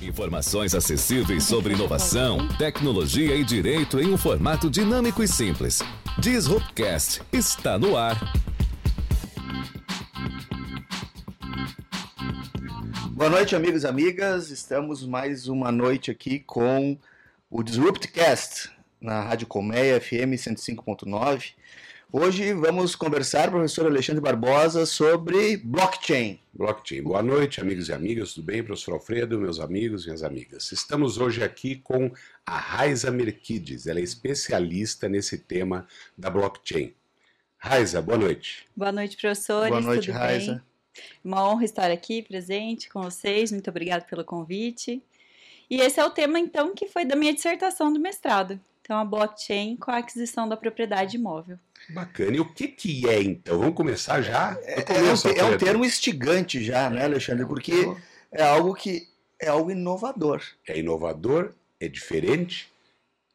Informações acessíveis sobre inovação, tecnologia e direito em um formato dinâmico e simples. Disruptcast está no ar. Boa noite, amigos e amigas. Estamos mais uma noite aqui com o Disruptcast na Rádio Colmeia FM 105.9. Hoje vamos conversar, professor Alexandre Barbosa, sobre blockchain. Blockchain. Boa noite, amigos e amigas. Tudo bem, professor Alfredo, meus amigos e minhas amigas? Estamos hoje aqui com a Raiza Merquides. Ela é especialista nesse tema da blockchain. Raiza, boa noite. Boa noite, professores. Boa noite, Tudo Raiza. bem? Uma honra estar aqui presente com vocês. Muito obrigada pelo convite. E esse é o tema, então, que foi da minha dissertação do mestrado. Então, a blockchain com a aquisição da propriedade imóvel. Bacana. E o que, que é, então? Vamos começar já? É, um, começo, é um Alfredo. termo instigante já, né, Alexandre? Porque é algo que é algo inovador. É inovador, é diferente,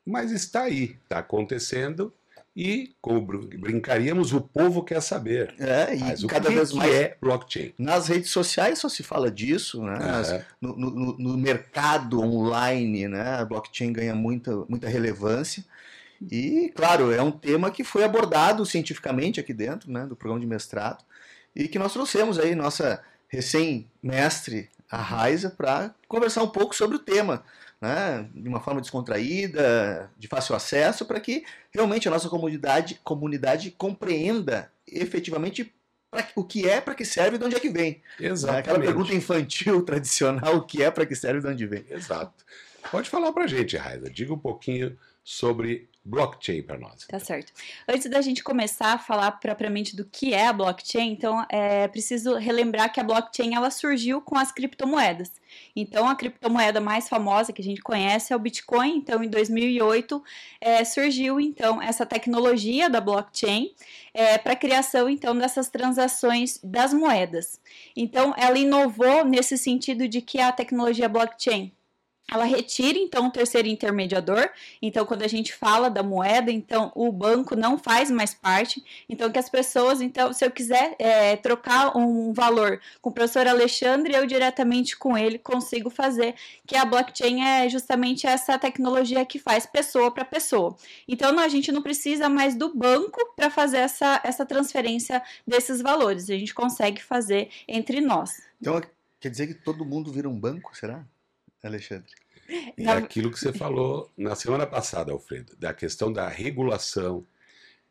mas está aí, está acontecendo e, como br- brincaríamos, o povo quer saber. É, e Mas cada que, vez que mais é blockchain? nas redes sociais só se fala disso, né? Nas- Aham. no, no- no mercado online, né? A blockchain ganha muita, muita relevância. E, claro, é um tema que foi abordado cientificamente aqui dentro, né, do programa de mestrado, e que nós trouxemos aí nossa recém-mestre, a Raiza, para conversar um pouco sobre o tema, né, de uma forma descontraída, de fácil acesso, para que realmente a nossa comunidade, comunidade compreenda efetivamente pra- o que é, para que serve e de onde é que vem. Né, Exatamente. Aquela pergunta infantil, tradicional, o que é, para que serve e de onde vem. Exato. Pode falar pra gente, Raiza. Diga um pouquinho sobre blockchain para nós. Tá certo. Antes da gente começar a falar propriamente do que é a blockchain, então é preciso relembrar que a blockchain ela surgiu com as criptomoedas. Então a criptomoeda mais famosa que a gente conhece é o Bitcoin. Então em 2008 é, surgiu então essa tecnologia da blockchain para a criação então dessas transações das moedas. Então ela inovou nesse sentido de que a tecnologia blockchain ela retira então o terceiro intermediador. Então, quando a gente fala da moeda, então o banco não faz mais parte. Então, que as pessoas, então, se eu quiser é, trocar um valor com o professor Alexandre, eu diretamente com ele consigo fazer. Que a blockchain é justamente essa tecnologia que faz pessoa para pessoa. Então, não, a gente não precisa mais do banco para fazer essa, essa transferência desses valores. A gente consegue fazer entre nós. Então, quer dizer que todo mundo vira um banco, será, Alexandre? É Na- aquilo que você falou na semana passada, Alfredo, da questão da regulação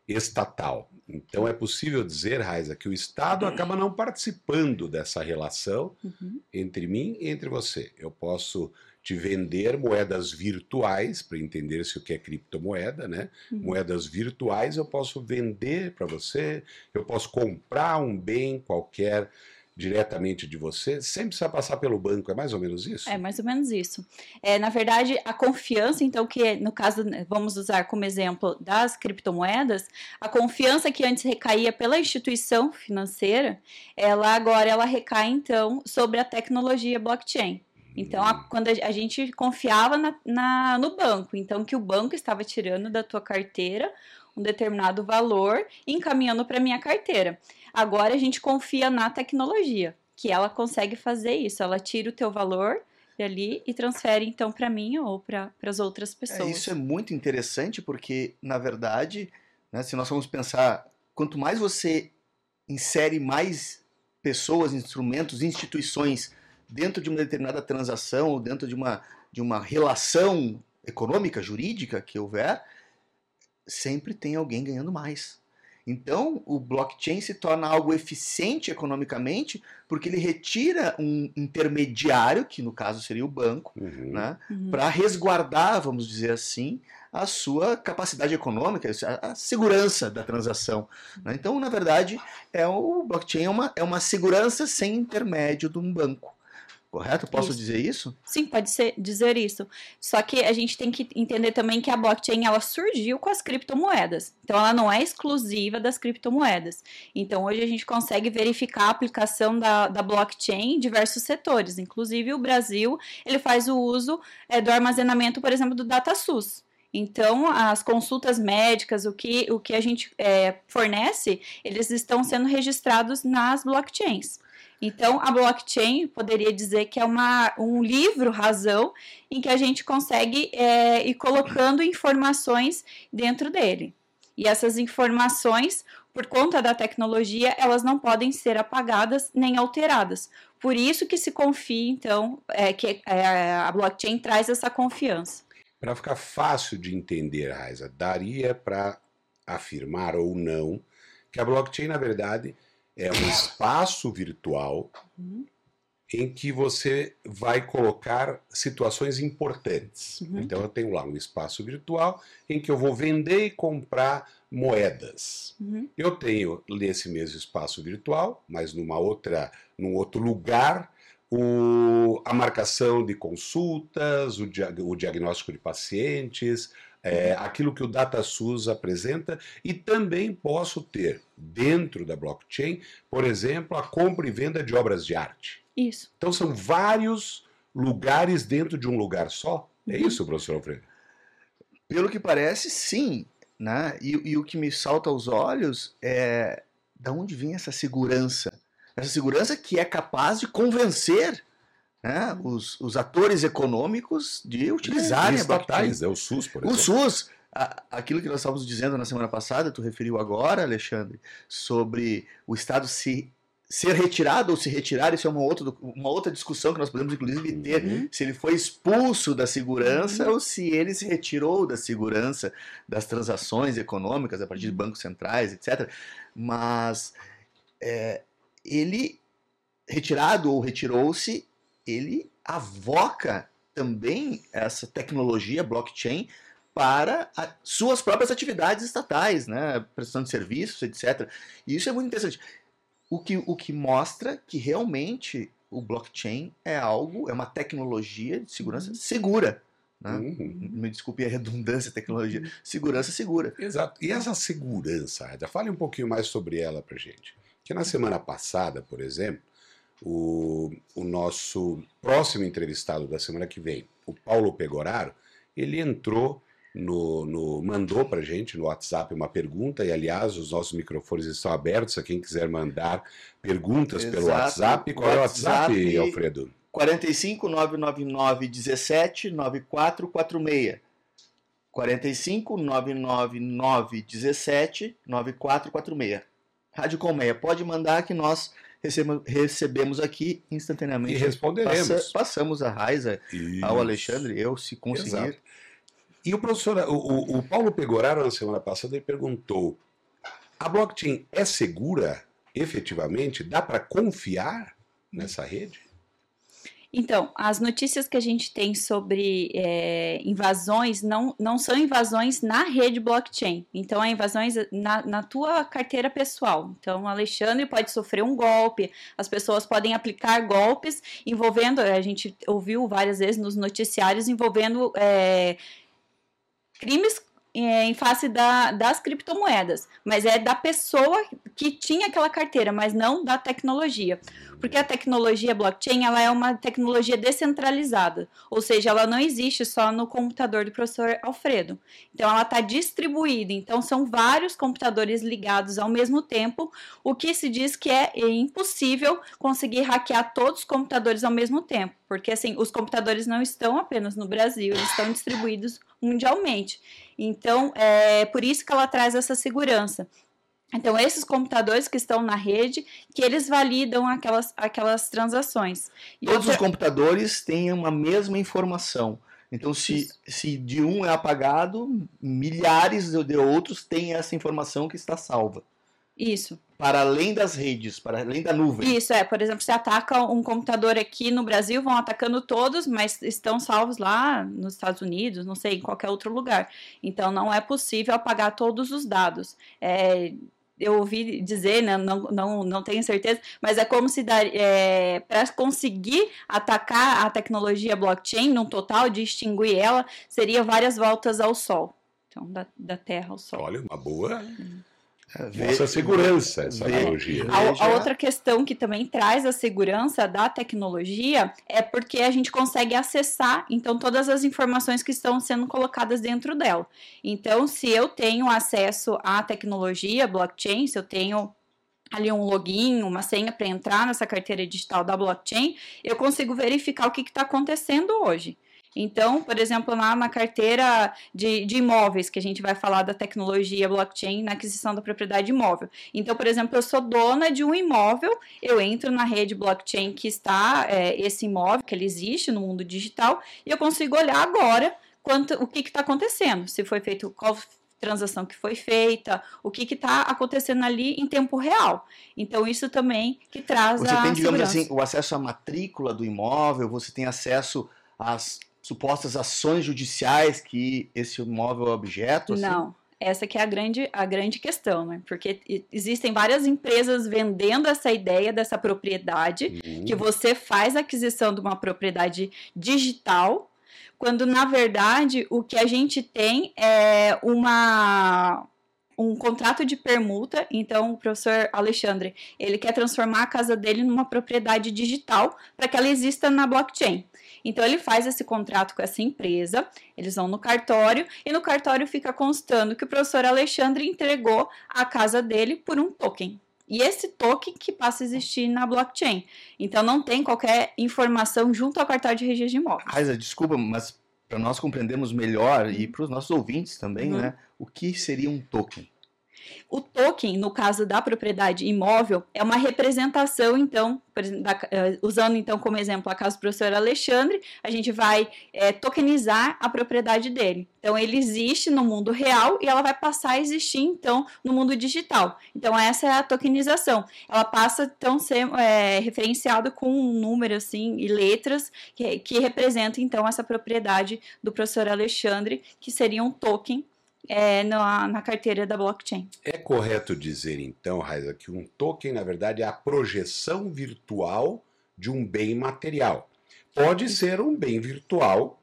estatal. Então é possível dizer, Raiza, que o Estado acaba não participando dessa relação Uhum. entre mim e entre você. Eu posso te vender moedas virtuais, para entender se o que é criptomoeda, né? Uhum. Moedas virtuais eu posso vender para você, eu posso comprar um bem qualquer diretamente de você, sem precisar passar pelo banco, é mais ou menos isso? É mais ou menos isso. É, na verdade, a confiança, então, que no caso, né, vamos usar como exemplo das criptomoedas, a confiança que antes recaía pela instituição financeira, ela agora ela recai, então, sobre a tecnologia blockchain. Então, a- quando a, a gente confiava na, na- no banco, então que o banco estava tirando da tua carteira um determinado valor encaminhando para minha carteira. Agora a gente confia na tecnologia, que ela consegue fazer isso. Ela tira o teu valor ali e transfere então para mim ou para as outras É, pessoas. isso é muito interessante porque, na verdade, né, se nós formos pensar, quanto mais você insere mais pessoas, instrumentos, instituições dentro de uma determinada transação ou dentro de uma, de uma relação econômica, jurídica que houver, sempre tem alguém ganhando mais. Então, o blockchain se torna algo eficiente economicamente porque ele retira um intermediário, que no caso seria o banco, Uhum. né? Uhum. para resguardar, vamos dizer assim, a sua capacidade econômica, a segurança da transação. né? Então, na verdade, é o blockchain é uma, é uma segurança sem intermédio de um banco. Correto? Posso Isso. dizer isso? Sim, pode ser dizer isso. Só que a gente tem que entender também que a blockchain ela surgiu com as criptomoedas. Então ela não é exclusiva das criptomoedas. Então hoje a gente consegue verificar a aplicação da, da blockchain em diversos setores. Inclusive o Brasil ele faz o uso é, do armazenamento, por exemplo, do DataSUS. Então, as consultas médicas, o que, o que a gente é, fornece, eles estão sendo registrados nas blockchains. Então, a blockchain poderia dizer que é uma, um livro razão em que a gente consegue é, ir colocando informações dentro dele. E essas informações, por conta da tecnologia, elas não podem ser apagadas nem alteradas. Por isso que se confia, então, é, que é, a blockchain traz essa confiança. Para ficar fácil de entender, Raiza, daria para afirmar ou não que a blockchain, na verdade, é um espaço virtual uhum. em que você vai colocar situações importantes. Uhum. Então eu tenho lá um espaço virtual em que eu vou vender e comprar moedas. Uhum. Eu tenho nesse mesmo espaço virtual, mas numa outra, num outro lugar, o, a marcação de consultas, o, dia, o diagnóstico de pacientes, é, aquilo que o DataSUS apresenta e também posso ter dentro da blockchain, por exemplo, a compra e venda de obras de arte. Isso. Então são vários lugares dentro de um lugar só. É uhum. isso, professor Alfredo? Pelo que parece, sim. Né? E, e o que me salta aos olhos é da onde vem essa segurança? Essa segurança que é capaz de convencer né, os, os atores econômicos de utilizarem é, a blockchain. É o SUS, por exemplo. O SUS, aquilo que nós estávamos dizendo na semana passada, tu referiu agora, Alexandre, sobre o Estado se ser retirado ou se retirar, isso é uma outra, uma outra discussão que nós podemos inclusive ter, uhum. se ele foi expulso da segurança uhum. ou se ele se retirou da segurança das transações econômicas a partir de bancos centrais, etc. Mas é, ele, retirado ou retirou-se, ele avoca também essa tecnologia blockchain para a, suas próprias atividades estatais, né, prestação de serviços, etc. E isso é muito interessante. O que, o que mostra que realmente o blockchain é algo, é uma tecnologia de segurança uhum. segura. Né? Uhum. Me desculpe a redundância, tecnologia. Uhum. Segurança segura. Exato. E essa segurança, Ada, fale um pouquinho mais sobre ela para gente. Que na semana passada, por exemplo, o, o nosso próximo entrevistado da semana que vem, o Paulo Pegoraro, ele entrou no, no mandou para gente no WhatsApp uma pergunta e aliás os nossos microfones estão abertos a quem quiser mandar perguntas Exato. pelo WhatsApp. Qual WhatsApp, é o WhatsApp, Alfredo? 45 999 17 9446. 45 999 17 9446. Rádio Colmeia, pode mandar que nós recebemos aqui instantaneamente. E responderemos. Passa, passamos a Raiza ao Alexandre, eu, se conseguir. Exato. E o professor, o, o Paulo Pegoraro, na semana passada, ele perguntou: a blockchain é segura, efetivamente? Dá para confiar nessa rede? Então, as notícias que a gente tem sobre é, invasões não, não são invasões na rede blockchain. Então, é invasões na, na tua carteira pessoal. Então, o Alexandre pode sofrer um golpe, as pessoas podem aplicar golpes envolvendo, a gente ouviu várias vezes nos noticiários, envolvendo é, crimes é, em face da, das criptomoedas, mas é da pessoa que tinha aquela carteira, mas não da tecnologia. Porque a tecnologia blockchain ela é uma tecnologia descentralizada, ou seja, ela não existe só no computador do professor Alfredo. Então, ela está distribuída. Então, são vários computadores ligados ao mesmo tempo, o que se diz que é impossível conseguir hackear todos os computadores ao mesmo tempo, porque assim, os computadores não estão apenas no Brasil, eles estão distribuídos mundialmente. Então, é por isso que ela traz essa segurança. Então, esses computadores que estão na rede, que eles validam aquelas, aquelas transações. E Todos outra... os computadores têm uma mesma informação. Então, se, se de um é apagado, milhares de outros têm essa informação que está salva. Isso. Para além das redes, para além da nuvem. Isso, é. Por exemplo, se ataca um computador aqui no Brasil, vão atacando todos, mas estão salvos lá nos Estados Unidos, não sei, em qualquer outro lugar. Então, não é possível apagar todos os dados. É, eu ouvi dizer, né, não, não, não tenho certeza, mas é como se é, para conseguir atacar a tecnologia blockchain num total, de extinguir ela, seria várias voltas ao Sol. Então, da, da Terra ao Sol. Olha, uma boa. Hum. Essa segurança, essa analogia. A, a, outra questão que também traz a segurança da tecnologia é porque a gente consegue acessar, então, todas as informações que estão sendo colocadas dentro dela. Então, se eu tenho acesso à tecnologia blockchain, se eu tenho ali um login, uma senha para entrar nessa carteira digital da blockchain, eu consigo verificar o que está acontecendo hoje. Então, por exemplo, lá na carteira de, de, imóveis, que a gente vai falar da tecnologia blockchain na aquisição da propriedade imóvel. Então, por exemplo, eu sou dona de um imóvel, eu entro na rede blockchain que está é, esse imóvel, que ele existe no mundo digital, e eu consigo olhar agora quanto, o que está acontecendo, se foi feito, qual transação que foi feita, o que está acontecendo ali em tempo real. Então, isso também que traz você a tem, digamos segurança. assim, o acesso à matrícula do imóvel, você tem acesso às supostas ações judiciais que esse imóvel é objeto? Assim? Não. Essa que é a grande, a grande questão, né? Porque existem várias empresas vendendo essa ideia dessa propriedade, Uhum. que você faz a aquisição de uma propriedade digital, quando na verdade o que a gente tem é uma um contrato de permuta, então o professor Alexandre, ele quer transformar a casa dele numa propriedade digital para que ela exista na blockchain. Então ele faz esse contrato com essa empresa, eles vão no cartório e no cartório fica constando que o professor Alexandre entregou a casa dele por um token. E esse token que passa a existir na blockchain. Então não tem qualquer informação junto ao cartório de registro de imóveis. Raiza, desculpa, mas para nós compreendermos melhor e para os nossos ouvintes também, Uhum. né? O que seria um token? O token, no caso da propriedade imóvel, é uma representação, então, da- eh, usando então como exemplo a casa do professor Alexandre, a gente vai eh, tokenizar a propriedade dele. Então, ele existe no mundo real e ela vai passar a existir, então, no mundo digital. Então, essa é a tokenização. Ela passa, então, a ser eh, referenciada com um número, assim, e letras que, que representam, então, essa propriedade do professor Alexandre, que seria um token eh, na, na carteira da blockchain. É correto dizer, então, Raiza, que um token, na verdade, é a projeção virtual de um bem material. Pode ser um bem virtual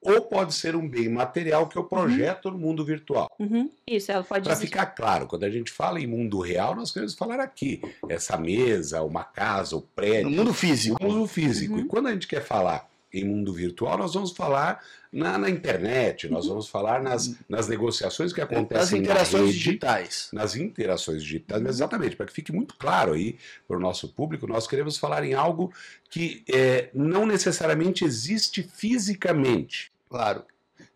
ou pode ser um bem material que eu projeto no mundo virtual. Uhum, isso, ela pode Para ficar claro, quando a gente fala em mundo real, nós queremos falar aqui. Essa mesa, uma casa, o prédio. No mundo físico. O mundo físico. Uhum. E quando a gente quer falar em mundo virtual, nós vamos falar na, na internet, nós vamos falar nas, nas negociações que acontecem interações na rede, digitais. nas interações digitais, mas exatamente, para que fique muito claro aí para o nosso público, nós queremos falar em algo que é, não necessariamente existe fisicamente. Claro.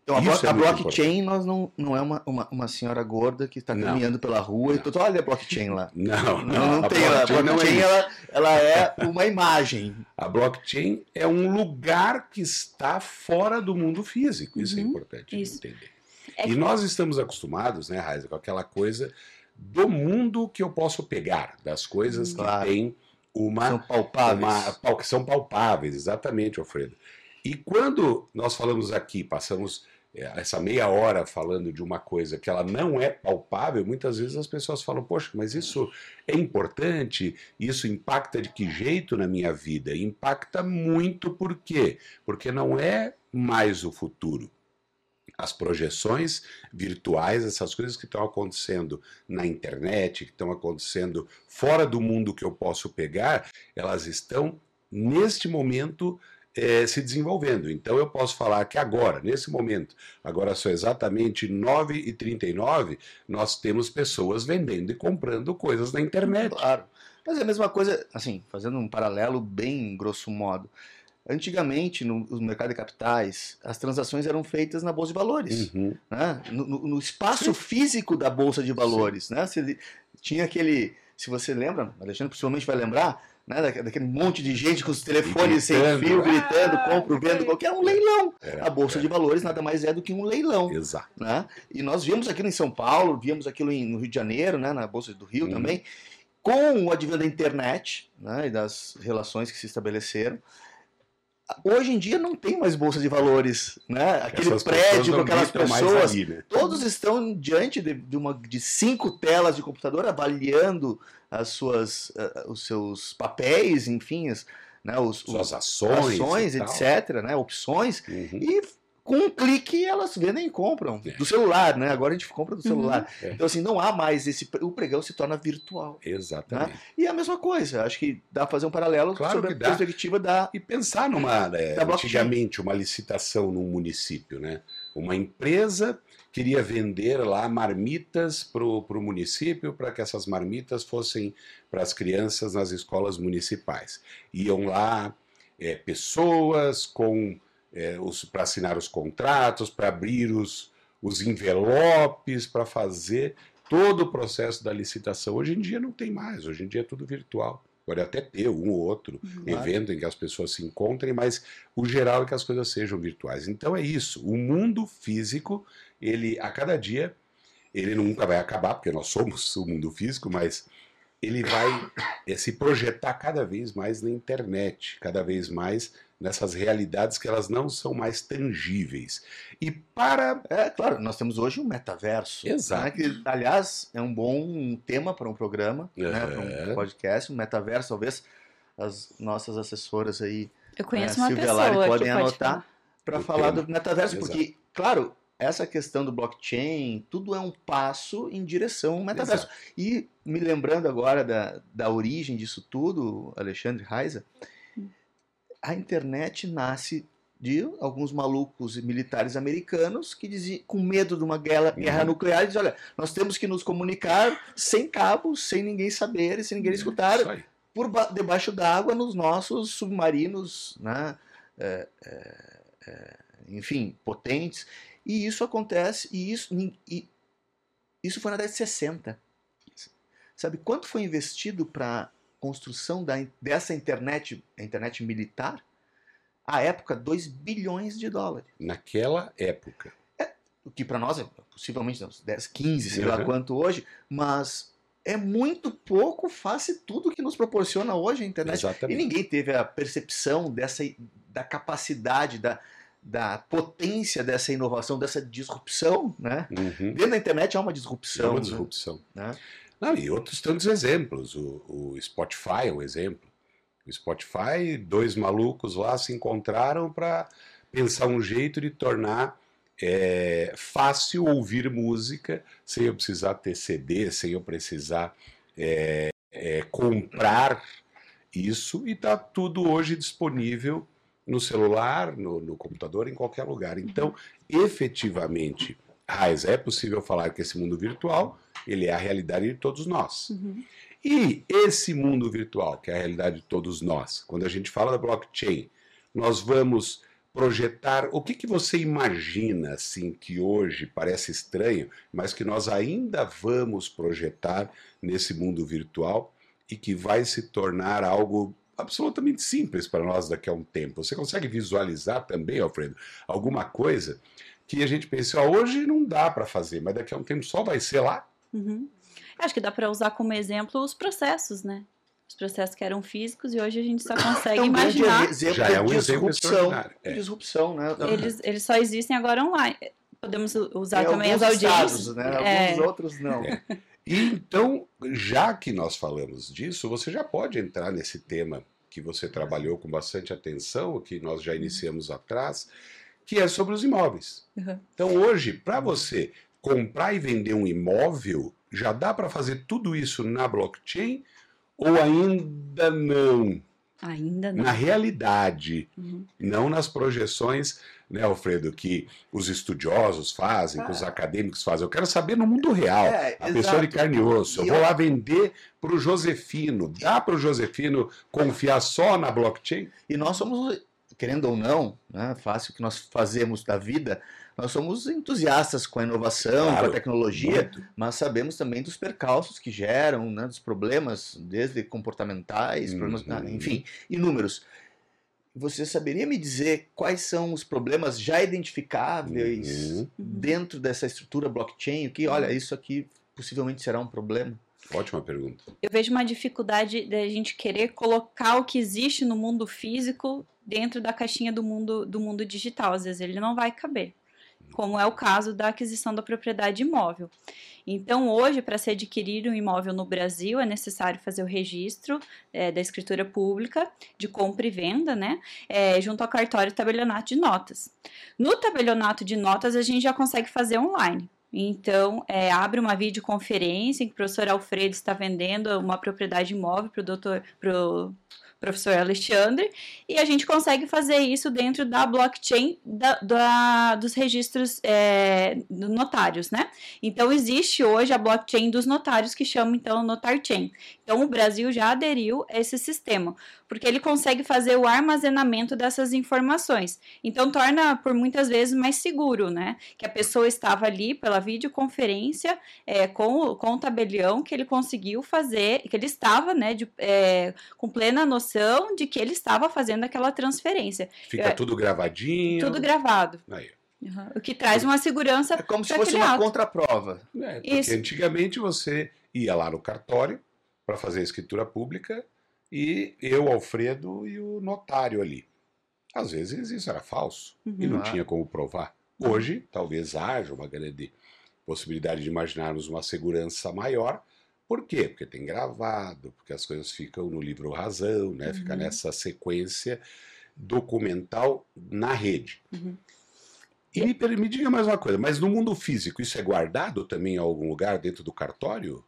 Então, a, Isso é a blockchain nós não, não é uma, uma, uma senhora gorda que está Não. caminhando pela rua e Não. tu olha a blockchain lá. Não, Não, não, a tem. A blockchain não é blockchain isso. ela, ela é uma imagem. A blockchain é um lugar que está fora do mundo físico. Isso é Uhum, importante isso. entender. É E que- nós estamos acostumados, né, Raiza, com aquela coisa do mundo que eu posso pegar, das coisas Claro. que têm uma, São palpáveis. uma são palpáveis, exatamente, Alfredo. E quando nós falamos aqui, passamos eh, essa meia hora falando de uma coisa que ela não é palpável, muitas vezes as pessoas falam, poxa, mas isso é importante, isso impacta de que jeito na minha vida? Impacta muito por quê? Porque não é mais o futuro. As projeções virtuais, essas coisas que estão acontecendo na internet, que estão acontecendo fora do mundo que eu posso pegar, elas estão neste momento eh, se desenvolvendo. Então eu posso falar que agora, nesse momento, agora são exatamente 9h39, nós temos pessoas vendendo e comprando coisas na internet. Claro. Mas é a mesma coisa, assim, fazendo um paralelo bem grosso modo. Antigamente, no, no mercado de capitais, as transações eram feitas na Bolsa de Valores. Uhum. né? no, no- no espaço físico da Bolsa de Valores. Né? Você tinha aquele. Se você lembra, Alexandre possivelmente vai lembrar, né? da- daquele monte de gente com os telefones sem fio, gritando, Ah, compro, vendo, qualquer um leilão. Era- A Bolsa de Valores nada mais é do que um leilão. Exato. Né? E nós vimos aquilo em São Paulo, vimos aquilo em- no Rio de Janeiro, né? na Bolsa do Rio Uhum. também, com o advento da internet né? e das relações que se estabeleceram. Hoje em dia não tem mais bolsa de valores, né? Aquele Essas prédio com aquelas pessoas ali, né? Todos estão diante de, de uma, de cinco telas de computador avaliando as suas, eh, os seus papéis, enfim, as, né, os, Suas os- ações, ações, etc., né, opções, Uhum. e com um clique elas vendem e compram. É. Do celular, né? Agora a gente compra do celular. É. Então, assim, não há mais esse. O pregão se torna virtual. Exatamente. E é a mesma coisa. Acho que dá pra fazer um paralelo Claro sobre que a dá. perspectiva da. E pensar numa. é, Da blockchain. antigamente, uma licitação num município, né? Uma empresa queria vender lá marmitas para o município para que essas marmitas fossem para as crianças nas escolas municipais. Iam lá é, pessoas com é, para assinar os contratos, para abrir os, os envelopes, para fazer todo o processo da licitação. Hoje em dia não tem mais, hoje em dia é tudo virtual. Pode até ter um ou outro uhum. evento em que as pessoas se encontrem, mas o geral é que as coisas sejam virtuais. Então é isso. O mundo físico, ele a cada dia, ele nunca vai acabar, porque nós somos o mundo físico, mas ele vai é, se projetar cada vez mais na internet, cada vez mais nessas realidades que elas não são mais tangíveis. E para. É, claro, nós temos hoje um metaverso. Né, Exato. Né, que, aliás, é um bom tema para um programa, é. né, para um podcast. Um metaverso, talvez as nossas assessoras aí. Eu conheço né, uma pessoa podem anotar para falar tema. do metaverso, Exato. porque, claro, essa questão do blockchain, tudo é um passo em direção ao metaverso. Exato. E me lembrando agora da, da origem disso tudo, Alexandre Reiser, a internet nasce de alguns malucos militares americanos que diziam, com medo de uma guerra, guerra uhum. nuclear, dizem, olha, nós temos que nos comunicar sem cabos, sem ninguém saber e sem ninguém uhum. escutar, por debaixo d'água nos nossos submarinos, né, é, é, enfim, potentes. E isso acontece, e isso, e isso foi na década de 60. Sabe quanto foi investido para construção da, dessa internet, a internet militar, à época, 2 bilhões de dólares. Naquela época. É, o que para nós é possivelmente 10, 15, sei uhum. lá quanto hoje, mas é muito pouco face tudo que nos proporciona hoje a internet. Exatamente. E ninguém teve a percepção dessa, da capacidade, da, da potência dessa inovação, dessa disrupção, né? Uhum. Dentro da internet há uma disrupção. É uma disrupção. Né? Não, e outros tantos exemplos. O, o Spotify é um exemplo. O Spotify, dois malucos lá se encontraram para pensar um jeito de tornar é, fácil ouvir música sem eu precisar ter CD, sem eu precisar é, é, comprar isso, e está tudo hoje disponível no celular, no, no, computador, em qualquer lugar. Então, efetivamente, Raiz, é possível falar que esse mundo virtual ele é a realidade de todos nós. Uhum. E esse mundo virtual, que é a realidade de todos nós, quando a gente fala da blockchain, nós vamos projetar o que, que você imagina assim que hoje parece estranho, mas que nós ainda vamos projetar nesse mundo virtual e que vai se tornar algo absolutamente simples para nós daqui a um tempo. Você consegue visualizar também, Alfredo, alguma coisa que a gente pensa, ó, hoje não dá para fazer, mas daqui a um tempo só vai ser lá? Uhum. Acho que dá para usar como exemplo os processos, né? Os processos que eram físicos e hoje a gente só consegue é um imaginar. Exemplo Já é um disrupção, é. disrupção, né? Eles, eles só existem agora online. Podemos usar também as audiências. Né? Alguns outros não. É. Então, já que nós falamos disso, você já pode entrar nesse tema que você trabalhou com bastante atenção, que nós já iniciamos atrás, que é sobre os imóveis. Uhum. Então, hoje, para você comprar e vender um imóvel, já dá para fazer tudo isso na blockchain ou ainda não? Ainda não. Na realidade, uhum. não nas projeções, né, Alfredo, que os estudiosos fazem, ah. que os ah. acadêmicos fazem. Eu quero saber no mundo real, é, a exato. pessoa de carne e osso. Eu, eu vou lá vender para o Josefino. Dá para o Josefino confiar só na blockchain? E nós somos, querendo ou não, né, fácil que nós fazemos da vida, nós somos entusiastas com a inovação, claro, com a tecnologia, muito. mas sabemos também dos percalços que geram, né, dos problemas, desde comportamentais, uhum. problemas, enfim, inúmeros. Você saberia me dizer quais são os problemas já identificáveis uhum. dentro dessa estrutura blockchain? O que, olha, isso aqui possivelmente será um problema? Ótima pergunta. Eu vejo uma dificuldade da gente querer colocar o que existe no mundo físico dentro da caixinha do mundo do mundo digital. Às vezes ele não vai caber como é o caso da aquisição da propriedade imóvel. Então, hoje, para se adquirir um imóvel no Brasil, é necessário fazer o registro é, da escritura pública de compra e venda, né, é, junto ao cartório tabelionato de notas. No tabelionato de notas, a gente já consegue fazer online. Então, é, abre uma videoconferência em que o professor Alfredo está vendendo uma propriedade imóvel para o doutor, pro professor Alexandre, e a gente consegue fazer isso dentro da blockchain da, da, dos registros é, notários, né? Então, existe hoje a blockchain dos notários, que chama, então, NotarChain. Então, o Brasil já aderiu a esse sistema, porque ele consegue fazer o armazenamento dessas informações. Então, torna, por muitas vezes, mais seguro, né? Que a pessoa estava ali pela videoconferência é, com, com o tabelião, que ele conseguiu fazer, que ele estava, né, de, é, com plena noção de que ele estava fazendo aquela transferência. Fica é, tudo gravadinho. Tudo gravado. Aí. Uhum. O que traz uma segurança. É como se fosse uma ato. contraprova. É, porque Isso. antigamente você ia lá no cartório para fazer a escritura pública e eu, Alfredo e o notário ali. Às vezes isso era falso uhum. e não uhum. tinha como provar. Hoje, talvez haja uma grande possibilidade de imaginarmos uma segurança maior. Por quê? Porque tem gravado, porque as coisas ficam no livro razão, né? Uhum. Fica nessa sequência documental na rede. Uhum. E me, me diga mais uma coisa, mas no mundo físico isso é guardado também em algum lugar dentro do cartório?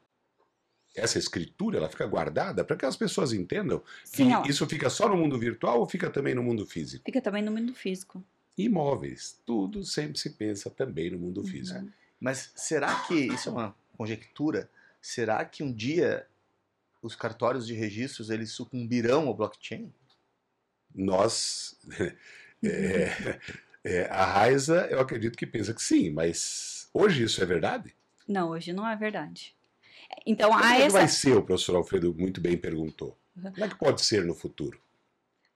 Essa escritura ela fica guardada para que as pessoas entendam que Sim, isso fica só no mundo virtual ou fica também no mundo físico? Fica também no mundo físico. Imóveis, tudo sempre se pensa também no mundo uhum. físico. Mas será que isso é uma conjectura? Será que um dia os cartórios de registros eles sucumbirão ao blockchain? Nós, é, é, a Raiza, eu acredito que pensa que sim, mas hoje isso é verdade? Não, hoje não é verdade. Então, Como há é que essa... vai ser, o professor Alfredo muito bem perguntou. Uhum. Como é que pode ser no futuro?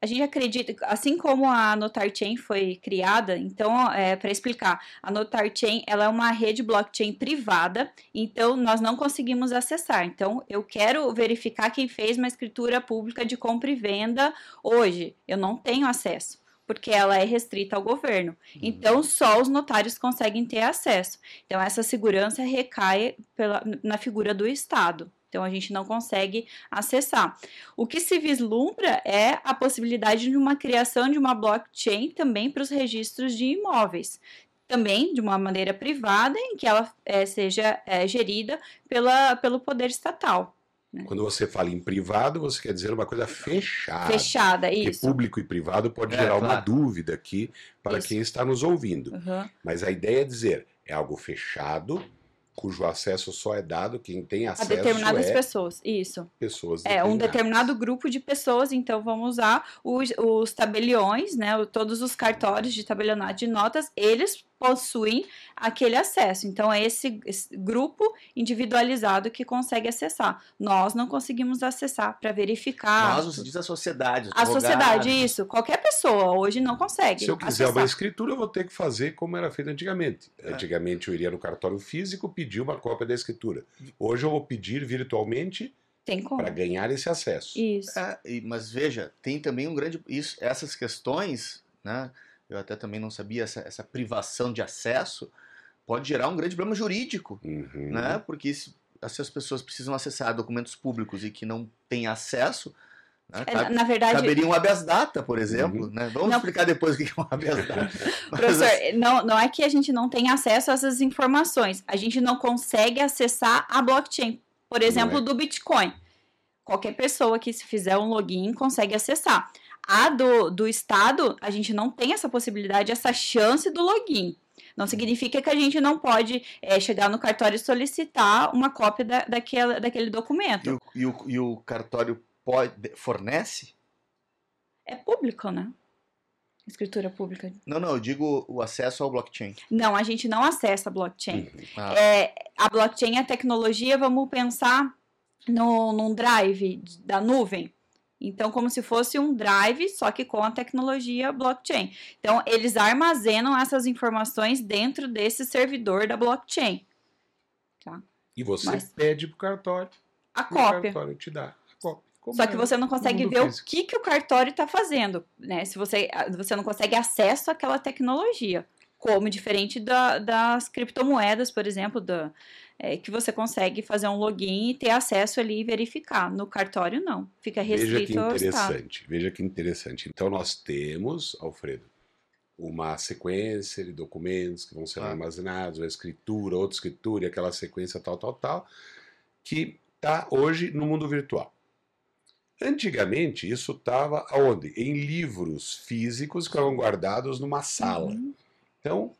A gente acredita, assim como a NotarChain foi criada, então, é, para explicar, a NotarChain ela é uma rede blockchain privada, então nós não conseguimos acessar. Então, eu quero verificar quem fez uma escritura pública de compra e venda hoje. Eu não tenho acesso porque ela é restrita ao governo. Uhum. Então, só os notários conseguem ter acesso. Então, essa segurança recai pela, na figura do Estado. Então, a gente não consegue acessar. O que se vislumbra é a possibilidade de uma criação de uma blockchain também para os registros de imóveis também de uma maneira privada, em que ela é, seja é, gerida pela, pelo poder estatal. Né? Quando você fala em privado, você quer dizer uma coisa fechada. Fechada, isso. Porque público e privado pode é, gerar claro. uma dúvida aqui para isso. quem está nos ouvindo. Uhum. Mas a ideia é dizer, é algo fechado, cujo acesso só é dado quem tem acesso a determinadas é pessoas. Isso. Pessoas. É um determinado grupo de pessoas. Então vamos usar os, os tabeliões, né? Todos os cartórios de tabelionato de notas, eles possuem aquele acesso. Então, é esse, esse, grupo individualizado que consegue acessar. Nós não conseguimos acessar para verificar. Nós, você diz a sociedade. A sociedade, isso. Qualquer pessoa hoje não consegue. Se eu quiser acessar. uma escritura, eu vou ter que fazer como era feito antigamente. É. Antigamente eu iria no cartório físico pedir uma cópia da escritura. Hoje eu vou pedir virtualmente para ganhar esse acesso. Isso. É, mas veja, tem também um grande. Isso, essas questões, né? Eu até também não sabia, essa, essa privação de acesso pode gerar um grande problema jurídico, uhum. né? Porque se, se, as pessoas precisam acessar documentos públicos e que não têm acesso, né? É, na verdade, caberia um habeas data, por exemplo. Uhum. Né? Vamos não, explicar depois o que é um habeas data. Professor, assim não, não é que a gente não tem acesso a essas informações, a gente não consegue acessar a blockchain, por exemplo, é. do Bitcoin. Qualquer pessoa que se fizer um login consegue acessar. A do, do Estado, a gente não tem essa possibilidade, essa chance do login. Não significa que a gente não pode é, chegar no cartório e solicitar uma cópia da, daquele, daquele documento. E o, e o, e o cartório pode, fornece? É público, né? Escritura pública. Não, não, eu digo o acesso ao blockchain. Não, a gente não acessa a blockchain. Uhum. Ah. É, a blockchain é tecnologia, vamos pensar no, num drive da nuvem. Então, como se fosse um drive, só que com a tecnologia blockchain. Então, eles armazenam essas informações dentro desse servidor da blockchain. Tá? E você Mas, pede para o cartório. A cópia. O cartório te dá a cópia. Como só que é você não consegue ver físico. o que, que o cartório está fazendo, né? Se você, você não consegue acesso àquela tecnologia. Como diferente da, das criptomoedas, por exemplo, da, é, que você consegue fazer um login e ter acesso ali e verificar. No cartório, não. Fica restrito Veja que interessante. Veja que interessante. Então, nós temos, Alfredo, uma sequência de documentos que vão ser ah. armazenados, uma escritura, outra escritura, e aquela sequência tal, tal, tal, que está hoje no mundo virtual. Antigamente, isso estava aonde? Em livros físicos que eram guardados numa sala. Uhum. Então,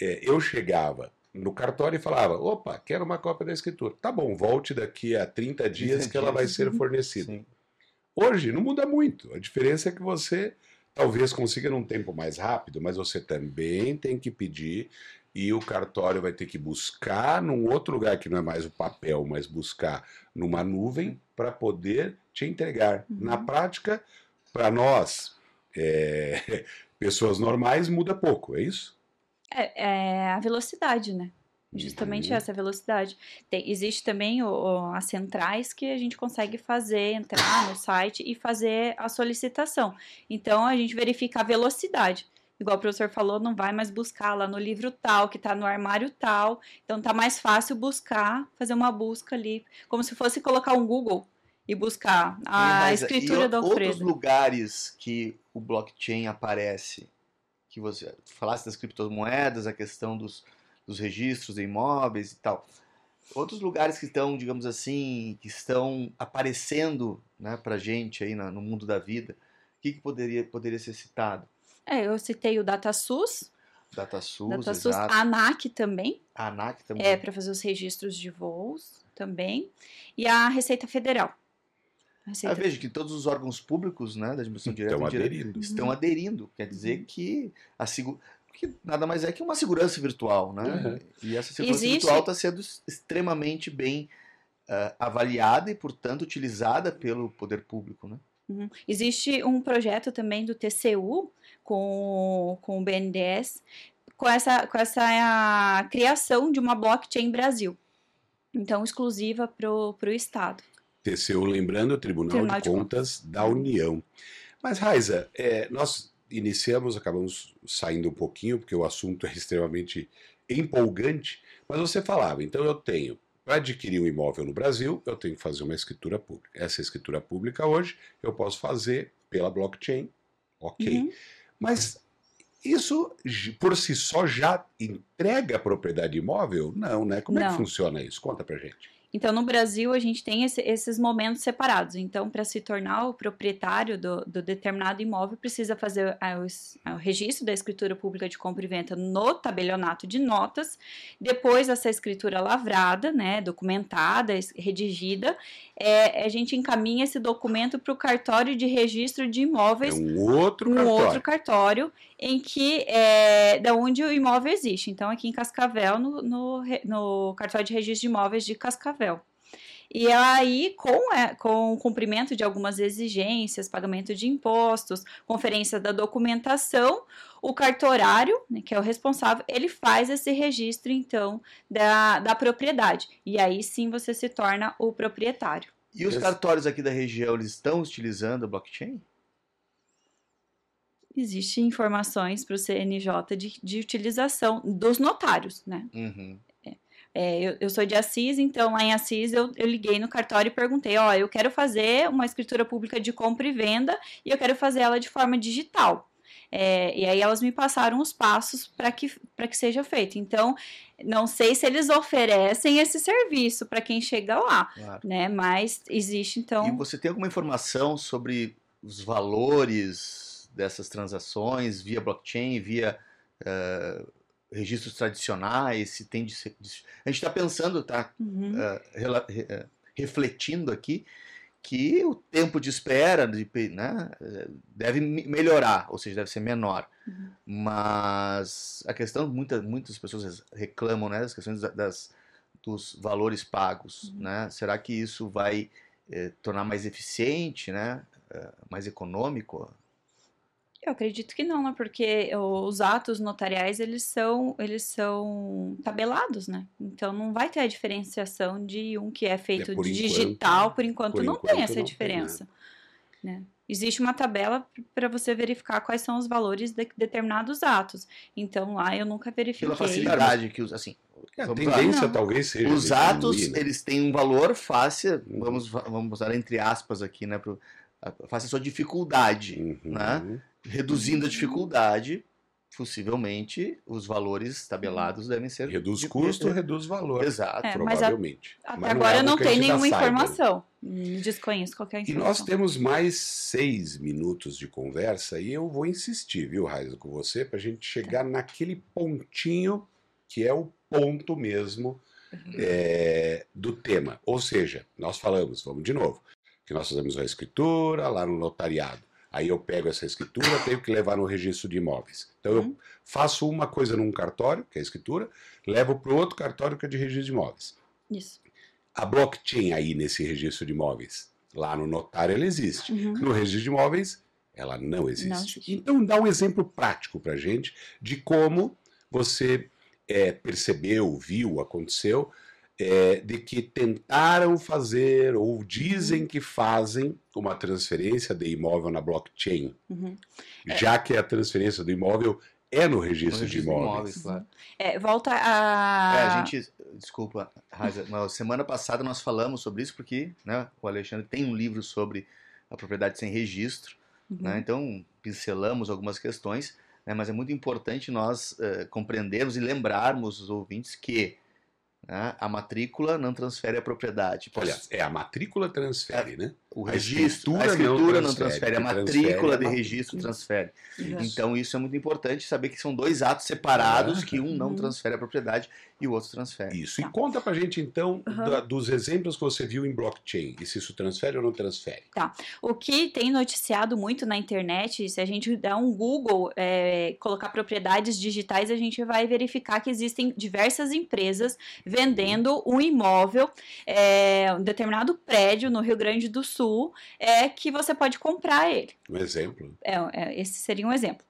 é, eu chegava no cartório e falava: opa, quero uma cópia da escritura. Tá bom, volte daqui a 30 dias 30 que ela vai ser fornecida. Sim. Hoje não muda muito. A diferença é que você talvez consiga num tempo mais rápido, mas você também tem que pedir e o cartório vai ter que buscar num outro lugar que não é mais o papel, mas buscar numa nuvem para poder te entregar. Uhum. Na prática, para nós, é, pessoas normais, muda pouco, é isso? É, é a velocidade, né? Justamente Uhum. essa velocidade. Tem- existe também o- o- as centrais que a gente consegue fazer, entrar no site e fazer a solicitação. Então a gente verifica a velocidade. Igual o professor falou, não vai mais buscar lá no livro tal, que está no armário tal. Então tá mais fácil buscar, fazer uma busca ali, como se fosse colocar um Google e buscar a E, mas, escritura e outros Alfredo. lugares que o blockchain aparece, que você falasse das criptomoedas, a questão dos, dos registros de imóveis e tal. Outros lugares que estão, digamos assim, que estão aparecendo né, para gente aí na- no mundo da vida, o que, que poderia, poderia ser citado? É, eu citei o DataSUS, DataSUS, DataSUS, exato. a ANAC também, A ANAC também. é para fazer os registros de voos também, e a Receita Federal. Receita veja que todos os órgãos públicos né, da administração direta Estão indireta aderindo. estão aderindo. Quer dizer que a que nada mais é que uma segurança virtual, né? Uhum. E essa segurança Existe- virtual está sendo extremamente bem ah, avaliada e, portanto, utilizada pelo poder público, né? Uhum. Existe um projeto também do TCU com, com o BNDES com essa, com essa a criação de uma blockchain Brasil. Então, exclusiva para o Estado. TCU, lembrando, Tribunal, Tribunal de, de Contas da União. Mas, Raiza, é, nós iniciamos, acabamos saindo um pouquinho, porque o assunto é extremamente empolgante, mas você falava, então eu tenho, para adquirir um imóvel no Brasil, eu tenho que fazer uma escritura pública. Essa escritura pública hoje eu posso fazer pela blockchain, ok. Uhum. Mas isso por si só já entrega a propriedade imóvel? Não, né? Como é que Não. funciona isso? Conta pra gente. Então, no Brasil, a gente tem esse- esses momentos separados. Então, para se tornar o proprietário do, do determinado imóvel, precisa fazer ah, o, o registro da escritura pública de compra e venda no tabelionato de notas. Depois, essa escritura lavrada, né, documentada, redigida, é, a gente encaminha esse documento para o cartório de registro de É imóveis um outro um cartório. outro cartório em que é da onde o imóvel existe. Então, aqui em Cascavel, no, no, no cartório de registro de imóveis de Cascavel. E aí, com, é, com o cumprimento de algumas exigências, pagamento de impostos, conferência da documentação, o cartorário, né, que é o responsável, ele faz esse registro, então, da, da propriedade. E aí sim você se torna o proprietário. E os cartórios aqui da região, eles estão utilizando a blockchain? Existem informações para o CNJ de, de utilização dos notários, né? Uhum. É, eu, eu sou de Assis, então lá em Assis eu, eu liguei no cartório e perguntei: ó, eu quero fazer uma escritura pública de compra e venda e eu quero fazer ela de forma digital. É, e aí elas me passaram os passos para que, para que seja feito. Então, não sei se eles oferecem esse serviço para quem chega lá, Claro. né? Mas existe, E então. você tem alguma informação sobre os valores dessas transações via blockchain, via eh, registros tradicionais? Se tem de ser- de- a gente está pensando, tá Uhum. eh, refletindo aqui que o tempo de espera de né, eh, deve me- melhorar, ou seja, deve ser menor. Uhum. Mas a questão, muita, muitas pessoas reclamam né, das questões da- das, dos valores pagos. Uhum. Né? Será que isso vai eh, tornar mais eficiente, né, eh, mais econômico? Eu acredito que não, né? Porque os atos notariais, eles são, eles são tabelados, né? Então não vai ter a diferenciação de um que é feito É, por digital, enquanto- por enquanto por não enquanto tem essa não tem diferença. né? Existe uma tabela para você verificar quais são os valores de determinados atos. Então lá eu nunca verifiquei. Pela facilidade que os assim, É, a lá. tendência talvez seja. Os atos, diminuir, né? eles têm um valor Uhum. vamos, vamos usar entre aspas aqui, né, pro, a- face a sua dificuldade, Uhum. né? Reduzindo a dificuldade, possivelmente os valores tabelados devem ser. Reduz de- custo, de- reduz valor. Exato. É, mas a- provavelmente. Até Mas agora é não que a tem nenhuma informação. Desconheço qualquer E informação. nós temos mais seis minutos de conversa e eu vou insistir, viu, Raiza, com você, para a gente chegar naquele pontinho que é o ponto mesmo é, do tema. Ou seja, nós falamos, vamos de novo, que nós fazemos a escritura lá no notariado. Aí eu pego essa escritura, tenho que levar no registro de imóveis. Então eu Uhum. faço uma coisa num cartório, que é a escritura, levo para o outro cartório, que é de registro de imóveis. Isso. A blockchain aí nesse registro de imóveis, lá no notário, ela existe. Uhum. No registro de imóveis, ela não existe. Não existe. Então, dá um exemplo prático para gente de como você é, percebeu, viu, aconteceu, é, de que tentaram fazer ou dizem Uhum. que fazem uma transferência de imóvel na blockchain, Uhum. já que a transferência do imóvel é no registro, No registro de de imóveis. imóveis, claro. É, volta a. É, a gente, desculpa, Raiza, mas semana passada nós falamos sobre isso porque né, o Alexandre tem um livro sobre a propriedade sem registro, Uhum. né, então pincelamos algumas questões, né, mas é muito importante nós eh, compreendermos e lembrarmos os ouvintes que né, a matrícula não transfere a propriedade. Olha, é a matrícula transfere, né? O registro, a escritura escritura não não transfere, a matrícula é de registro transfere. Então isso é muito importante saber que são dois atos separados que um não Uhum. transfere a propriedade e o outro transfere. Isso. Tá. E conta pra gente, então, Uhum. da- dos exemplos que você viu em blockchain. E se isso transfere ou não transfere. O que tem noticiado muito na internet, se a gente der um Google, é, colocar propriedades digitais, a gente vai verificar que existem diversas empresas vendendo um imóvel, é, um determinado prédio no Rio Grande do Sul, é que você pode comprar ele. Um exemplo. É, é, esse seria um exemplo.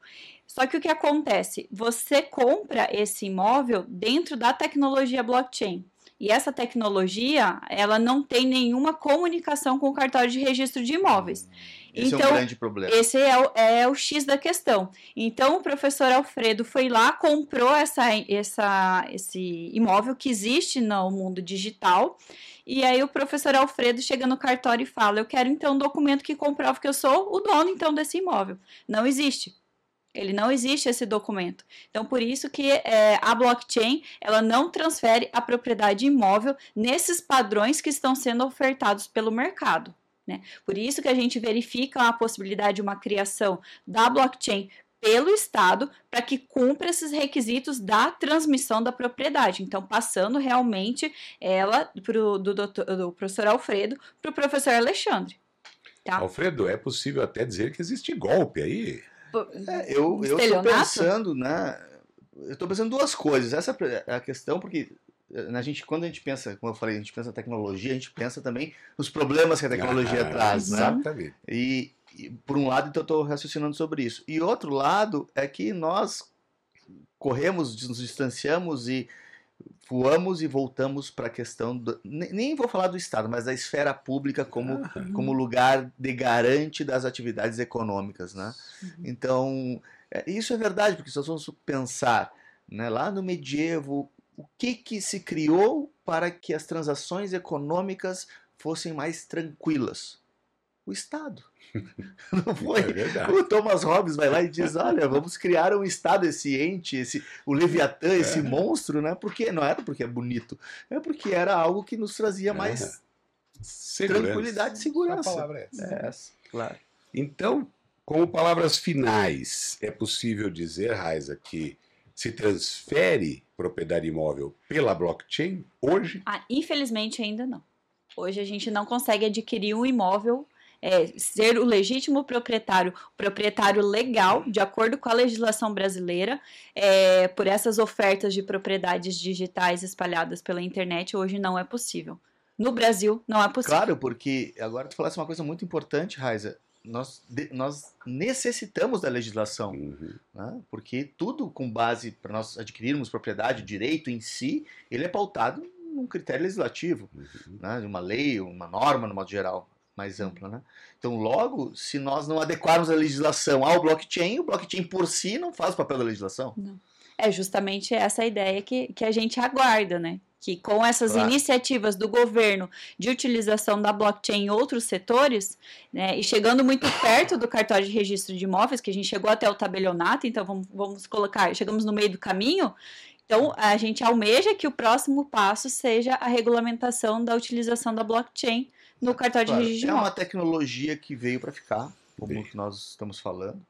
Só que o que acontece? Você compra esse imóvel dentro da tecnologia blockchain. E essa tecnologia, ela não tem nenhuma comunicação com o cartório de registro de imóveis. Esse é Então, um grande problema. Esse é o, é o X da questão. Então, o professor Alfredo foi lá, comprou essa, essa, esse imóvel que existe no mundo digital. E aí, o professor Alfredo chega no cartório e fala: Eu quero então um documento que comprove que eu sou o dono então desse imóvel. Não existe. Ele não existe esse documento. Então, por isso que é, a blockchain ela não transfere a propriedade imóvel nesses padrões que estão sendo ofertados pelo mercado. Né? Por isso que a gente verifica a possibilidade de uma criação da blockchain pelo Estado para que cumpra esses requisitos da transmissão da propriedade. Então, passando realmente ela pro, do, doutor, do professor Alfredo para o professor Alexandre. Tá? Alfredo, é possível até dizer que existe golpe aí. É, eu, eu estou pensando, né? Eu estou pensando duas coisas. Essa é a questão, porque eh, a gente, quando a gente pensa, como eu falei, a gente pensa em tecnologia, a gente pensa também nos problemas que a tecnologia Ah, traz, né? Exatamente. E, e, por um lado, então, eu estou raciocinando sobre isso. E outro lado é que nós corremos, nos distanciamos e voamos e voltamos para a questão, do, nem, vou falar do Estado, mas da esfera pública como, Ah, como lugar de garante das atividades econômicas, né? Uhum. Então, é, isso é verdade, porque se nós vamos pensar né, lá no medievo, o que, que se criou para que as transações econômicas fossem mais tranquilas? O Estado. Não é foi? verdade. O Thomas Hobbes vai lá e diz: olha, vamos criar um Estado, esse ente, esse, o Leviatã, esse É. monstro, né? Porque não era porque é bonito, é porque era algo que nos trazia mais É. Segurança. tranquilidade e segurança. A palavra é essa. É essa, claro. Então, como palavras finais, é possível dizer, Raiza, que se transfere propriedade imóvel pela blockchain hoje? Ah, infelizmente ainda não. Hoje a gente não consegue adquirir um imóvel, é, ser o legítimo proprietário, proprietário legal, de acordo com a legislação brasileira, é, por essas ofertas de propriedades digitais espalhadas pela internet, hoje não é possível. No Brasil, não é possível. Claro, porque agora tu falasse uma coisa muito importante, Raiza. Nós, de- nós necessitamos da legislação, Uhum. né? porque tudo com base para nós adquirirmos propriedade, direito em si, ele é pautado num critério legislativo, Uhum. né? de uma lei, uma norma, no modo geral, mais ampla. Né? Então, logo, se nós não adequarmos a legislação ao blockchain, o blockchain por si não faz o papel da legislação. É justamente essa ideia que, que a gente aguarda, né? que com essas Claro. iniciativas do governo de utilização da blockchain em outros setores, né, e chegando muito perto do cartório de registro de imóveis, que a gente chegou até o tabelionato, então vamos, vamos colocar, chegamos no meio do caminho, então a gente almeja que o próximo passo seja a regulamentação da utilização da blockchain no cartório Claro, de registro de é uma tecnologia que veio para ficar, como que nós estamos falando.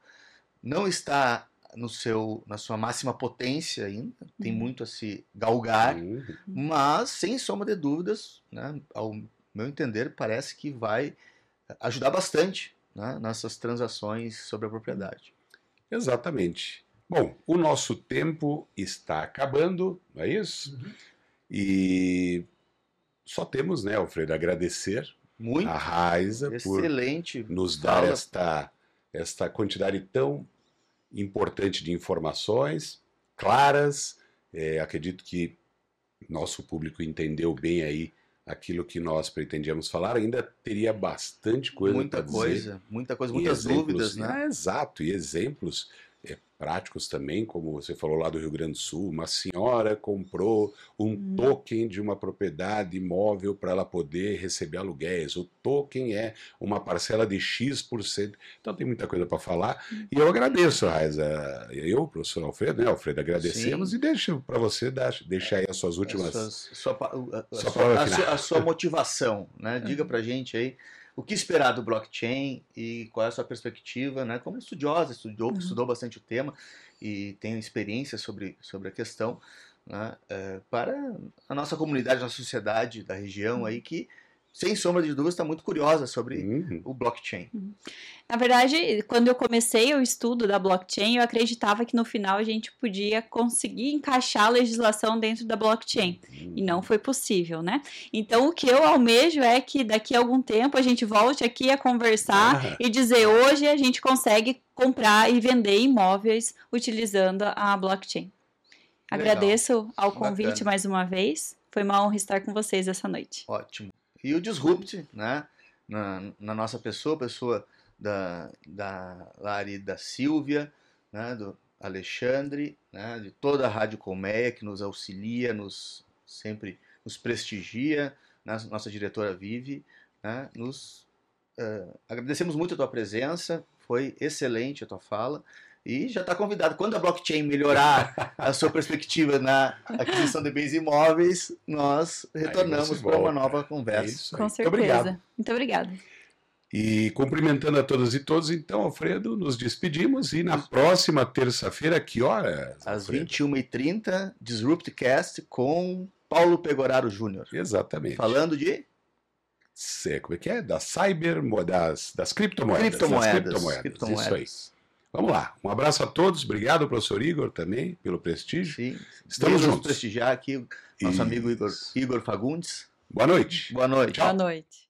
Não está no seu, na sua máxima potência ainda, tem Uhum. muito a se galgar, Uhum. mas sem sombra de dúvidas, né, ao meu entender, parece que vai ajudar bastante né, nessas transações sobre a propriedade. Exatamente. Bom, o nosso tempo está acabando, não é isso? E só temos, né, Alfredo, agradecer Muito a Raiza por excelente. nos dar fala. esta, esta quantidade tão importante de informações claras. É, acredito que nosso público entendeu bem aí aquilo que nós pretendíamos falar. Ainda teria bastante coisa muita para dizer. coisa, muita coisa, muitas exemplos, dúvidas, né? É, exato, e exemplos práticos também, como você falou lá do Rio Grande do Sul, uma senhora comprou um Hum. token de uma propriedade imóvel para ela poder receber aluguéis. O token é uma parcela de X%. Então tem muita coisa para falar. E eu agradeço, Raiza. Eu, professor Alfredo, né, Alfredo, agradecemos Sim. e deixo para você dar, deixar aí as suas últimas. A sua, sua pa- a- Sua sua- a sua- a sua motivação, né? Diga pra gente aí o que esperar do blockchain e qual é a sua perspectiva, né? Como estudiosa, estudou, Uhum. estudou bastante o tema e tem experiência sobre, sobre a questão, né? É, para a nossa comunidade, a nossa sociedade da região aí que, sem sombra de dúvidas, está muito curiosa sobre Uhum. o blockchain. Na verdade, quando eu comecei o estudo da blockchain, eu acreditava que no final a gente podia conseguir encaixar a legislação dentro da blockchain. E não foi possível, né? Então, o que eu almejo é que daqui a algum tempo a gente volte aqui a conversar Ah. e dizer hoje a gente consegue comprar e vender imóveis utilizando a blockchain. Legal. Agradeço ao convite Bacana. mais uma vez. Foi uma honra estar com vocês essa noite. Ótimo. E o Disrupt, né? Na, na nossa pessoa, pessoa da, da Lari da Silvia, né? do Alexandre, né? de toda a Rádio Colmeia que nos auxilia, nos sempre nos prestigia, né? nossa diretora Vive, né? nos eh, agradecemos muito a tua presença, foi excelente a tua fala. E já está convidado. Quando a blockchain melhorar a sua perspectiva na aquisição de bens imóveis, nós retornamos para uma nova É conversa. isso. Com Muito certeza. obrigado. Muito obrigada. E cumprimentando a todas e todos, então, Alfredo, nos despedimos e na próxima terça-feira, que horas? Às Alfredo? 21h30, Disruptcast com Paulo Pegoraro Júnior. Exatamente. Falando de Cê- Como é que é? Das cyber, das, das criptomoedas. Criptomoedas, Das criptomoedas. criptomoedas. Isso aí. Vamos lá. Um abraço a todos. Obrigado, professor Igor, também, pelo prestígio. sim, Estamos vamos juntos. prestigiar aqui o nosso Isso. amigo Igor, Igor Fagundes. Boa noite. Boa noite. Tchau. Boa noite.